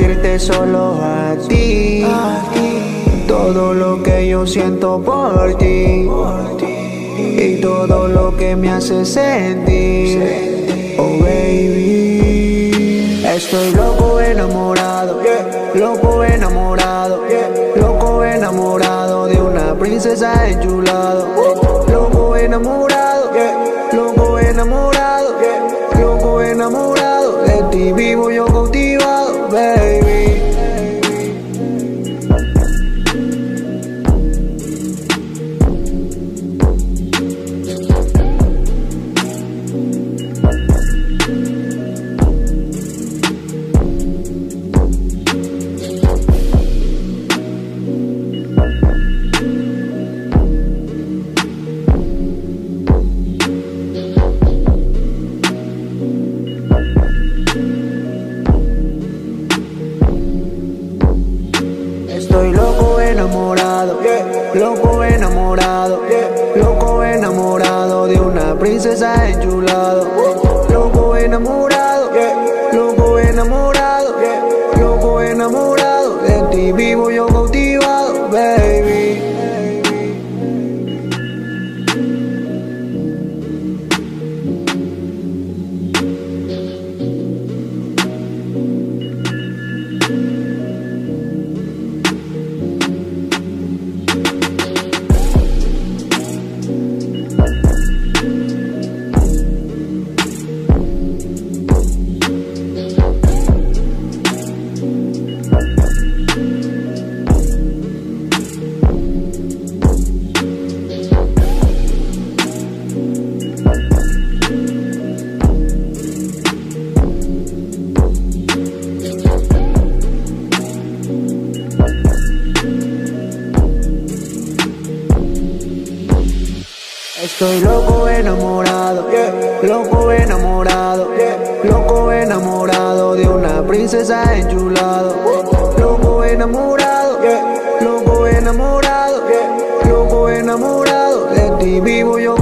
decirte solo a ti. Todo lo que yo siento por ti. Y todo lo que me hace sentir. Oh baby, estoy loco enamorado, loco enamorado, loco enamorado de una princesa enchulado, loco enamorado, loco enamorado, loco enamorado ti vivo yo cautivado, baby. Estoy loco enamorado, loco enamorado, loco enamorado de una princesa enchulado, loco enamorado, loco enamorado, loco enamorado de ti vivo yo Estoy loco enamorado, loco enamorado, loco enamorado de una princesa enchulado, loco enamorado, loco enamorado, loco enamorado de ti vivo yo.